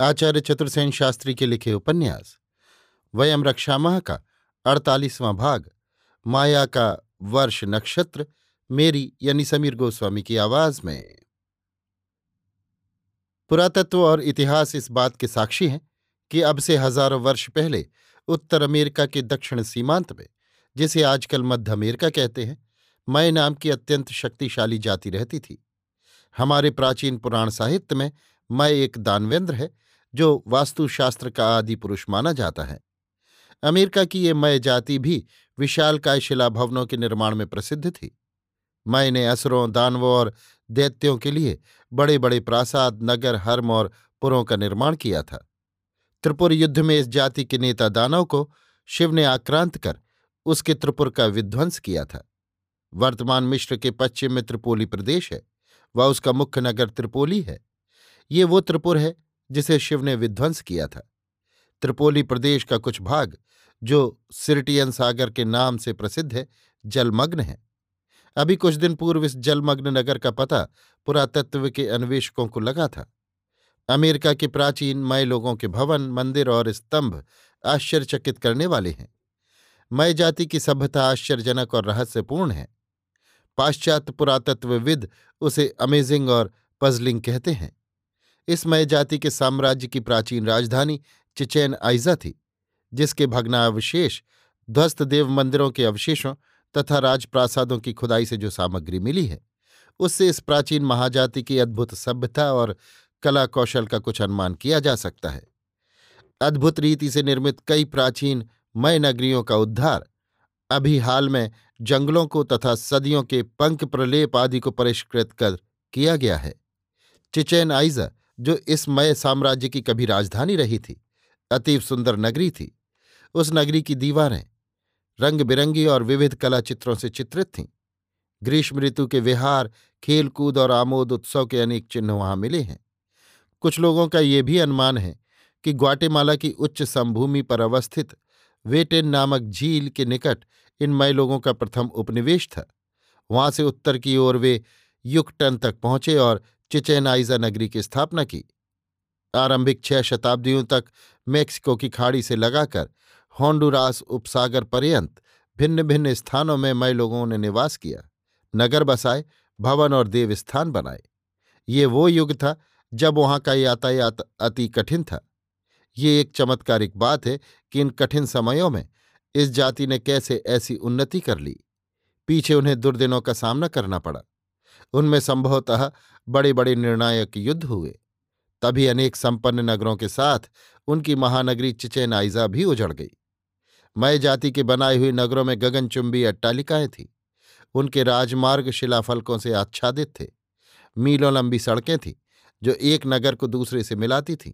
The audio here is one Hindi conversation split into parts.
आचार्य चतुर्सेन शास्त्री के लिखे उपन्यास वयम रक्षामह का अड़तालीसवां भाग, माया का वर्ष नक्षत्र, मेरी यानी समीर गोस्वामी की आवाज़ में। पुरातत्व और इतिहास इस बात के साक्षी हैं कि अब से हज़ारों वर्ष पहले उत्तर अमेरिका के दक्षिण सीमांत में, जिसे आजकल मध्य अमेरिका कहते हैं, मय नाम की अत्यंत शक्तिशाली जाति रहती थी। हमारे प्राचीन पुराण साहित्य में मय एक दानवेंद्र है जो वास्तुशास्त्र का आदि पुरुष माना जाता है। अमेरिका की ये मय जाति भी विशालकाय शिला भवनों के निर्माण में प्रसिद्ध थी। मय ने असुरों, दानवों और दैत्यों के लिए बड़े बड़े प्रासाद, नगर, हर्म और पुरों का निर्माण किया था। त्रिपुर युद्ध में इस जाति के नेता दानव को शिव ने आक्रांत कर उसके त्रिपुर का विध्वंस किया था। वर्तमान मिश्र के पश्चिम में त्रिपोली प्रदेश है, वह उसका मुख्य नगर त्रिपोली है। ये वो त्रिपुर है जिसे शिव ने विध्वंस किया था। त्रिपोली प्रदेश का कुछ भाग, जो सिरटियन सागर के नाम से प्रसिद्ध है, जलमग्न है। अभी कुछ दिन पूर्व इस जलमग्न नगर का पता पुरातत्व के अन्वेषकों को लगा था। अमेरिका के प्राचीन मय लोगों के भवन, मंदिर और स्तंभ आश्चर्यचकित करने वाले हैं। मय जाति की सभ्यता आश्चर्यजनक और रहस्यपूर्ण है। पाश्चात्य पुरातत्वविद उसे अमेजिंग और पजलिंग कहते हैं। इस मय जाति के साम्राज्य की प्राचीन राजधानी चिचैन आइजा थी, जिसके भग्नावशेष ध्वस्त देव मंदिरों के अवशेषों तथा राजप्रासादों की खुदाई से जो सामग्री मिली है, उससे इस प्राचीन महाजाति की अद्भुत सभ्यता और कला कौशल का कुछ अनुमान किया जा सकता है। अद्भुत रीति से निर्मित कई प्राचीन मय नगरियों का उद्धार, अभी हाल में जंगलों को तथा सदियों के पंख प्रलेप आदि को परिष्कृत कर किया गया है। चिचैन आइजा जो इस मय साम्राज्य की कभी राजधानी रही थी, अतीव सुंदर नगरी थी। उस नगरी की दीवारें रंग बिरंगी और विविध कला चित्रों से चित्रित थीं। ग्रीष्म ऋतु के विहार, खेलकूद और आमोद उत्सव के अनेक चिन्ह वहाँ मिले हैं। कुछ लोगों का ये भी अनुमान है कि ग्वाटेमाला की उच्च समभूमि पर अवस्थित वेटेन नामक झील के निकट इन मय लोगों का प्रथम उपनिवेश था। वहाँ से उत्तर की ओर वे युगटन तक पहुँचे और चिचेनाइजा नगरी की स्थापना की। आरंभिक छह शताब्दियों तक मेक्सिको की खाड़ी से लगाकर होंडुरास उपसागर पर्यंत भिन्न भिन्न स्थानों में मय लोगों ने निवास किया, नगर बसाए, भवन और देवस्थान बनाए। ये वो युग था जब वहाँ का यातायात अति कठिन था। ये एक चमत्कारिक बात है कि इन कठिन समयों में इस जाति ने कैसे ऐसी उन्नति कर ली। पीछे उन्हें दुर्दिनों का सामना करना पड़ा। उनमें संभवतः बड़े बड़े निर्णायक युद्ध हुए। तभी अनेक संपन्न नगरों के साथ उनकी महानगरी चिचेनाइजा भी उजड़ गई। मय जाति के बनाए हुए नगरों में गगनचुंबी अट्टालिकाएँ थीं। उनके राजमार्ग शिलाफलकों से आच्छादित थे। मीलों लंबी सड़कें थीं, जो एक नगर को दूसरे से मिलाती थीं।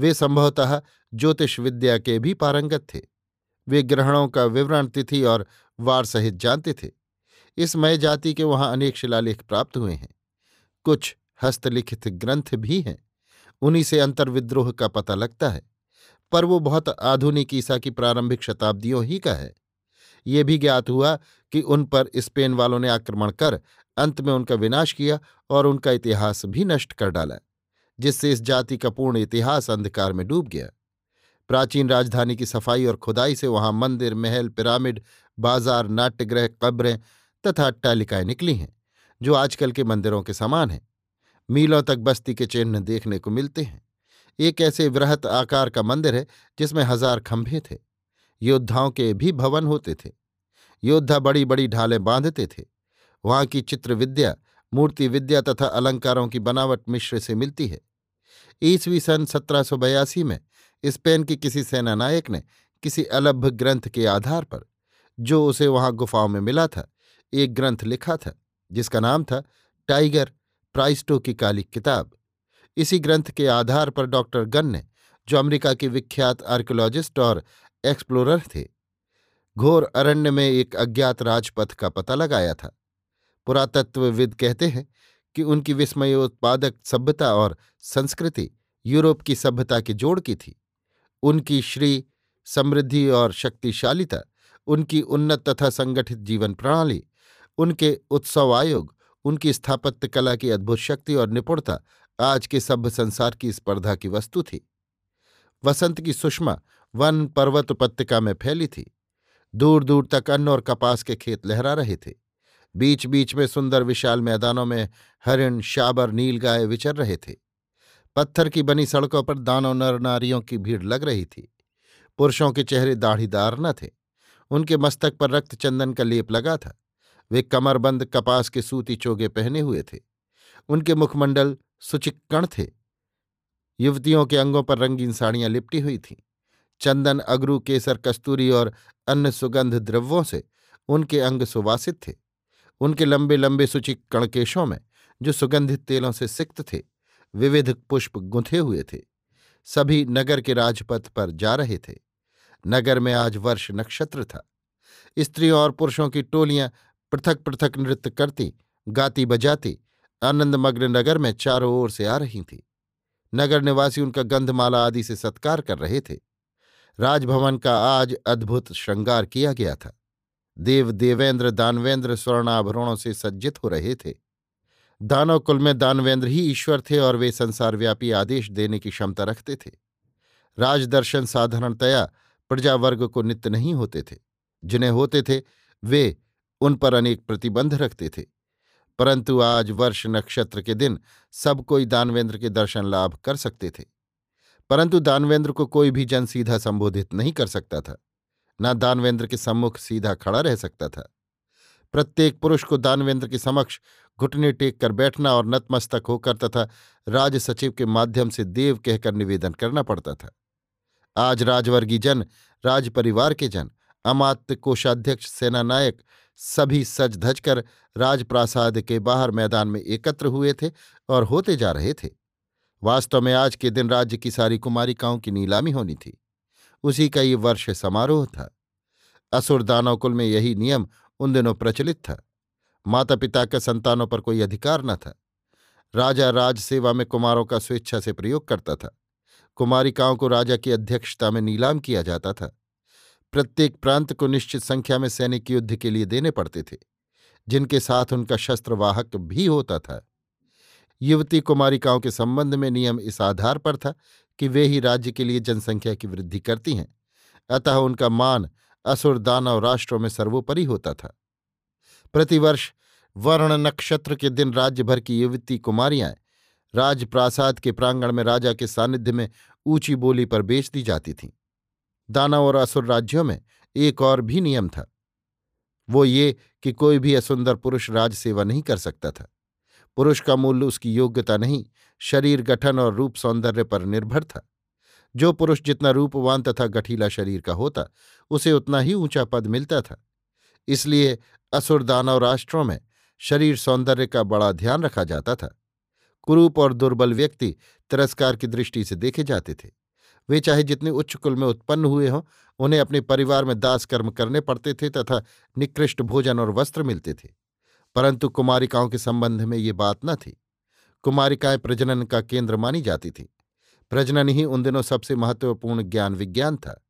वे संभवतः ज्योतिष विद्या के भी पारंगत थे। वे ग्रहणों का विवरण तिथि और वार सहित जानते थे। इस मय जाति के वहाँ अनेक शिलालेख प्राप्त हुए हैं। कुछ हस्तलिखित ग्रंथ भी हैं। उन्हीं से अंतर्विद्रोह का पता लगता है। पर वो बहुत आधुनिक ईसा की प्रारंभिक शताब्दियों ही का है। ये भी ज्ञात हुआ कि उन पर स्पेन वालों ने आक्रमण कर अंत में उनका विनाश किया और उनका इतिहास भी नष्ट कर डाला, जिससे इस जाति का पूर्ण इतिहास अंधकार में डूब गया। प्राचीन राजधानी की सफ़ाई और खुदाई से वहाँ मंदिर, महल, पिरामिड, बाज़ार, नाट्यगृह, कब्रें तथा अट्टालिकाएँ निकली हैं, जो आजकल के मंदिरों के समान हैं। मीलों तक बस्ती के चिन्ह देखने को मिलते हैं। एक ऐसे वृहत आकार का मंदिर है, जिसमें हज़ार खंभे थे। योद्धाओं के भी भवन होते थे। योद्धा बड़ी बड़ी ढालें बांधते थे। वहाँ की चित्र विद्या, मूर्ति विद्या तथा अलंकारों की बनावट मिश्र से मिलती है। ईसवी सन सत्रह सौ बयासी में स्पेन की किसी सेनानायक ने किसी अलभ्य ग्रंथ के आधार पर, जो उसे वहाँ गुफाओं में मिला था एक ग्रंथ लिखा था, जिसका नाम था टाइगर, प्राइस्टो की काली किताब। इसी ग्रंथ के आधार पर डॉक्टर गन ने, जो अमेरिका के विख्यात आर्कियोलॉजिस्ट और एक्सप्लोरर थे, घोर अरण्य में एक अज्ञात राजपथ का पता लगाया था। पुरातत्वविद कहते हैं कि उनकी विस्मयोत्पादक सभ्यता और संस्कृति यूरोप की सभ्यता के जोड़ की थी। उनकी श्री, समृद्धि और शक्तिशालीता, उनकी उन्नत तथा संगठित जीवन प्रणाली उनके उत्सव आयोग उनकी स्थापत्य कला की अद्भुत शक्ति और निपुणता आज के सभ्य संसार की स्पर्धा की वस्तु थी। वसंत की सुषमा वन पर्वत उपत्यका में फैली थी। दूर दूर तक अन्न और कपास के खेत लहरा रहे थे। बीच बीच में सुंदर विशाल मैदानों में हरिण, शाबर, नीलगाय विचर रहे थे। पत्थर की बनी सड़कों पर दानों नर नारियों की भीड़ लग रही थी। पुरुषों के चेहरे दाढ़ीदार न थे। उनके मस्तक पर रक्त चंदन का लेप लगा था। वे कमरबंद कपास के सूती चोगे पहने हुए थे। उनके मुखमंडल सुचिक्कण थे। युवतियों के अंगों पर रंगीन साड़ियाँ लिपटी हुई थीं। चंदन, अगरू, केसर, कस्तूरी और अन्य सुगंध द्रव्यों से उनके अंग सुवासित थे। उनके लंबे लंबे सुचिक कणकेशों में, जो सुगंधित तेलों से सिक्त थे, विविध पुष्प गुंथे हुए थे। सभी नगर के राजपथ पर जा रहे थे। नगर में आज वर्ष नक्षत्र था। स्त्रियों और पुरुषों की टोलियाँ पृथक पृथक नृत्य करती, गाती बजाती आनंदमग्न नगर में चारों ओर से आ रही थी। नगर निवासी उनका गंधमाला आदि से सत्कार कर रहे थे। राजभवन का आज अद्भुत श्रृंगार किया गया था। देव देवेंद्र दानवेंद्र स्वर्णाभरणों से सज्जित हो रहे थे। दानव कुल में दानवेंद्र ही ईश्वर थे और वे संसारव्यापी आदेश देने की क्षमता रखते थे। राजदर्शन साधारणतया प्रजावर्ग को नित्य नहीं होते थे। जिन्हें होते थे, वे उन पर अनेक प्रतिबंध रखते थे। परंतु आज वर्ष नक्षत्र के दिन सब कोई दानवेंद्र के दर्शन लाभ कर सकते थे। परंतु दानवेंद्र को कोई भी जन सीधा संबोधित नहीं कर सकता था। न दानवेंद्र के सम्मुख सीधा खड़ा रह सकता था। प्रत्येक पुरुष को दानवेंद्र के समक्ष घुटने टेक कर बैठना और नतमस्तक होकर तथा राज सचिव के माध्यम से देव कहकर निवेदन करना पड़ता था। आज राजवर्गीय जन, राज परिवार के जन, अमात्य कोषाध्यक्ष, सेनानायक सभी सज धज कर राजप्रासाद के बाहर मैदान में एकत्र हुए थे और होते जा रहे थे। वास्तव में आज के दिन राज्य की सारी कुमारिकाओं की नीलामी होनी थी। उसी का ये वर्ष समारोह था। असुर दानव कुल में यही नियम उन दिनों प्रचलित था। माता पिता के संतानों पर कोई अधिकार न था। राजा राज सेवा में कुमारों का स्वेच्छा से प्रयोग करता था। कुमारिकाओं को राजा की अध्यक्षता में नीलाम किया जाता था। प्रत्येक प्रांत को निश्चित संख्या में सैनिक युद्ध के लिए देने पड़ते थे, जिनके साथ उनका शस्त्रवाहक भी होता था। युवती कुमारिकाओं के संबंध में नियम इस आधार पर था कि वे ही राज्य के लिए जनसंख्या की वृद्धि करती हैं, अतः उनका मान असुर दानव राष्ट्रों में सर्वोपरि होता था। प्रतिवर्ष वर्ण नक्षत्र के दिन राज्य भर की युवती कुमारियाँ राजप्रासाद के प्रांगण में राजा के सानिध्य में ऊँची बोली पर बेच दी जाती थीं। दानव और असुर राज्यों में एक और भी नियम था। वो ये कि कोई भी असुंदर पुरुष राज सेवा नहीं कर सकता था। पुरुष का मूल्य उसकी योग्यता नहीं, शरीर गठन और रूप सौंदर्य पर निर्भर था। जो पुरुष जितना रूपवान तथा गठीला शरीर का होता, उसे उतना ही ऊँचा पद मिलता था। इसलिए असुर दानव राष्ट्रों में शरीर सौंदर्य का बड़ा ध्यान रखा जाता था। कुरूप और दुर्बल व्यक्ति तिरस्कार की दृष्टि से देखे जाते थे। वे चाहे जितने उच्च कुल में उत्पन्न हुए हों, उन्हें अपने परिवार में दास कर्म करने पड़ते थे तथा निकृष्ट भोजन और वस्त्र मिलते थे। परंतु कुमारिकाओं के संबंध में ये बात न थी। कुमारिकाएँ प्रजनन का केंद्र मानी जाती थीं। प्रजनन ही उन दिनों सबसे महत्वपूर्ण ज्ञान विज्ञान था।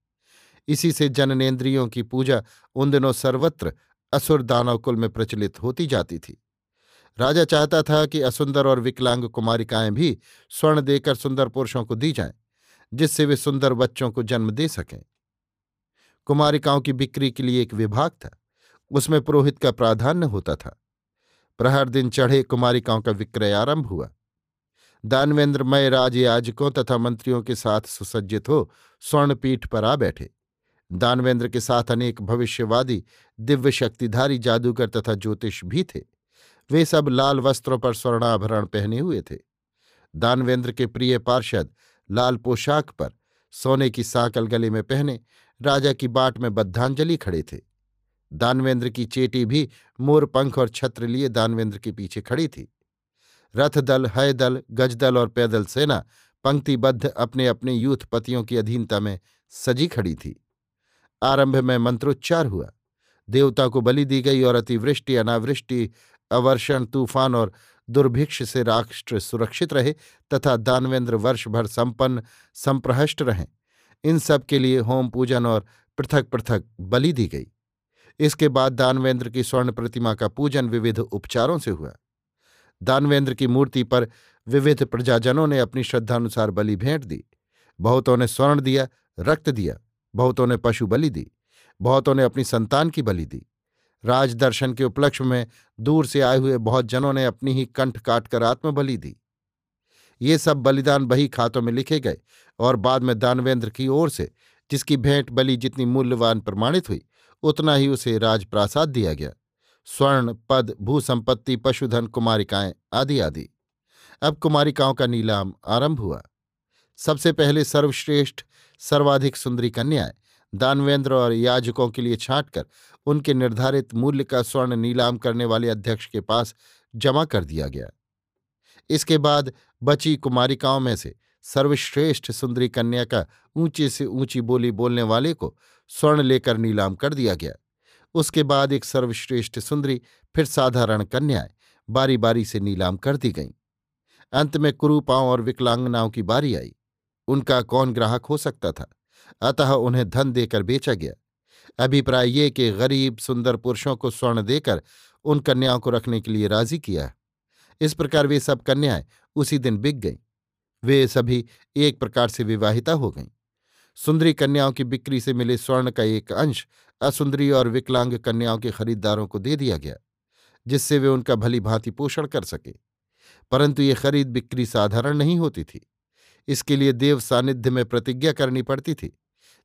इसी से जननेन्द्रियों की पूजा उन दिनों सर्वत्र असुर दानव कुल में प्रचलित होती जाती थी। राजा चाहता था कि असुंदर और विकलांग कुमारिकाएँ भी स्वर्ण देकर सुंदर पुरुषों को दी जाएँ। जिससे वे सुंदर बच्चों को जन्म दे सकें। कुमारिकाओं की बिक्री के लिए एक विभाग था। उसमें पुरोहित का प्राधान्य होता था। प्रहर दिन चढ़े कुमारिकाओं का विक्रय आरंभ हुआ। दानवेंद्र राज याजकों तथा मंत्रियों के साथ सुसज्जित हो स्वर्णपीठ पर आ बैठे। दानवेंद्र के साथ अनेक भविष्यवादी दिव्य शक्तिधारी जादूगर तथा ज्योतिष भी थे। वे सब लाल वस्त्रों पर स्वर्णाभरण पहने हुए थे। दानवेंद्र के प्रिय पार्षद लाल पोशाक पर सोने की साकल गले में पहने राजा की बाट में बद्धांजलि खड़े थे। दानवेंद्र की चेटी भी मोर पंख और छत्र लिए दानवेंद्र के पीछे खड़ी थी। रथ दल हय दल गजदल और पैदल सेना पंक्तिबद्ध अपने अपने यूथ पतियों की अधीनता में सजी खड़ी थी। आरंभ में मंत्रोच्चार हुआ। देवता को बलि दी गई और अतिवृष्टि, अनावृष्टि, अवर्षण, तूफ़ान और दुर्भिक्ष से राष्ट्र सुरक्षित रहे तथा दानवेंद्र वर्ष भर संपन्न, संप्रहष्ट रहें। इन सब के लिए होम पूजन और पृथक पृथक बलि दी गई। इसके बाद दानवेंद्र की स्वर्ण प्रतिमा का पूजन विविध उपचारों से हुआ। दानवेंद्र की मूर्ति पर विविध प्रजाजनों ने अपनी श्रद्धानुसार बलि भेंट दी। बहुतों ने स्वर्ण दिया, रक्त दिया, बहुतों ने पशु बलि दी, बहुतों ने अपनी संतान की बलि दी। राजदर्शन के उपलक्ष्य में दूर से आए हुए बहुत जनों ने अपनी ही कंठ काटकर आत्मबलि दी। ये सब बलिदान बही खातों में लिखे गए और बाद में दानवेंद्र की ओर से, जिसकी भेंट बलि जितनी मूल्यवान प्रमाणित हुई, उतना ही उसे राजप्रासाद दिया गया। स्वर्ण, पद, भूसंपत्ति, पशुधन, कुमारिकाएँ, आदि आदि। अब कुमारिकाओं का नीलाम आरंभ हुआ। सबसे पहले सर्वश्रेष्ठ, सर्वाधिक सुंदरी कन्याएँ दानवेंद्र और याजकों के लिए छांटकर उनके निर्धारित मूल्य का स्वर्ण नीलाम करने वाले अध्यक्ष के पास जमा कर दिया गया। इसके बाद बची कुमारिकाओं में से सर्वश्रेष्ठ सुंदरी कन्या का ऊँचे से ऊँची बोली बोलने वाले को स्वर्ण लेकर नीलाम कर दिया गया। उसके बाद एक सर्वश्रेष्ठ सुंदरी, फिर साधारण कन्याएँ बारी बारी से नीलाम कर दी गईं। अंत में कुरूपाओं और विकलांगनाओं की बारी आई। उनका कौन ग्राहक हो सकता था? अतः उन्हें धन देकर बेचा गया। अभिप्राय ये कि गरीब सुंदर पुरुषों को स्वर्ण देकर उन कन्याओं को रखने के लिए राज़ी किया। इस प्रकार वे सब कन्याएँ उसी दिन बिक गईं। वे सभी एक प्रकार से विवाहिता हो गईं। सुंदरी कन्याओं की बिक्री से मिले स्वर्ण का एक अंश असुंदरी और विकलांग कन्याओं के खरीदारों को दे दिया गया, जिससे वे उनका भली भांति पोषण कर सके। परंतु ये खरीद बिक्री साधारण नहीं होती थी। इसके लिए देव सानिध्य में प्रतिज्ञा करनी पड़ती थी,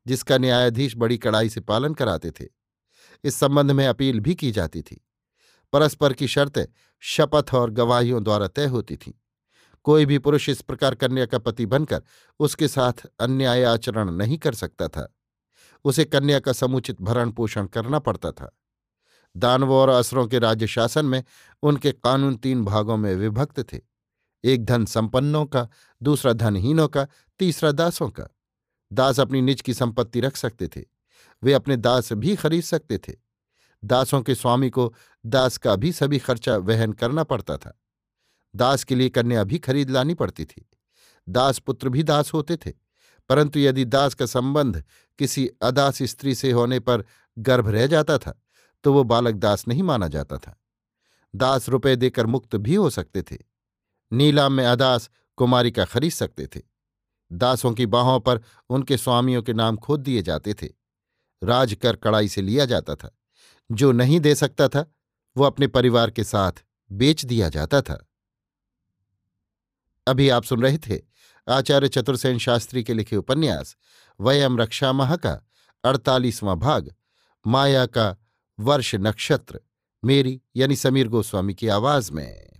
जिसका न्यायाधीश बड़ी कड़ाई से पालन कराते थे। इस संबंध में अपील भी की जाती थी। परस्पर की शर्तें शपथ और गवाहियों द्वारा तय होती थीं। कोई भी पुरुष इस प्रकार कन्या का पति बनकर उसके साथ अन्याय आचरण नहीं कर सकता था। उसे कन्या का समुचित भरण पोषण करना पड़ता था। दानवों और असरों के राज्य शासन में उनके कानून तीन भागों में विभक्त थे। एक धन संपन्नों का, दूसरा धनहीनों का, तीसरा दासों का। दास अपनी निज की संपत्ति रख सकते थे, वे अपने दास भी खरीद सकते थे। दासों के स्वामी को दास का भी सभी खर्चा वहन करना पड़ता था। दास के लिए कन्या भी खरीद लानी पड़ती थी। दास पुत्र भी दास होते थे, परंतु यदि दास का संबंध किसी अदास स्त्री से होने पर गर्भ रह जाता था तो वो बालक दास नहीं माना जाता था। दास रुपए देकर मुक्त भी हो सकते थे। नीलाम में अदास कुमारी का खरीद सकते थे। दासों की बाहों पर उनके स्वामियों के नाम खोद दिए जाते थे। राज कर कड़ाई से लिया जाता था। जो नहीं दे सकता था, वो अपने परिवार के साथ बेच दिया जाता था। अभी आप सुन रहे थे आचार्य चतुर्सेन शास्त्री के लिखे उपन्यास, वयम रक्षा माह का अड़तालीसवां भाग, माया का वर्ष नक्षत्र, मेरी यानी समीर गोस्वामी की आवाज़ में।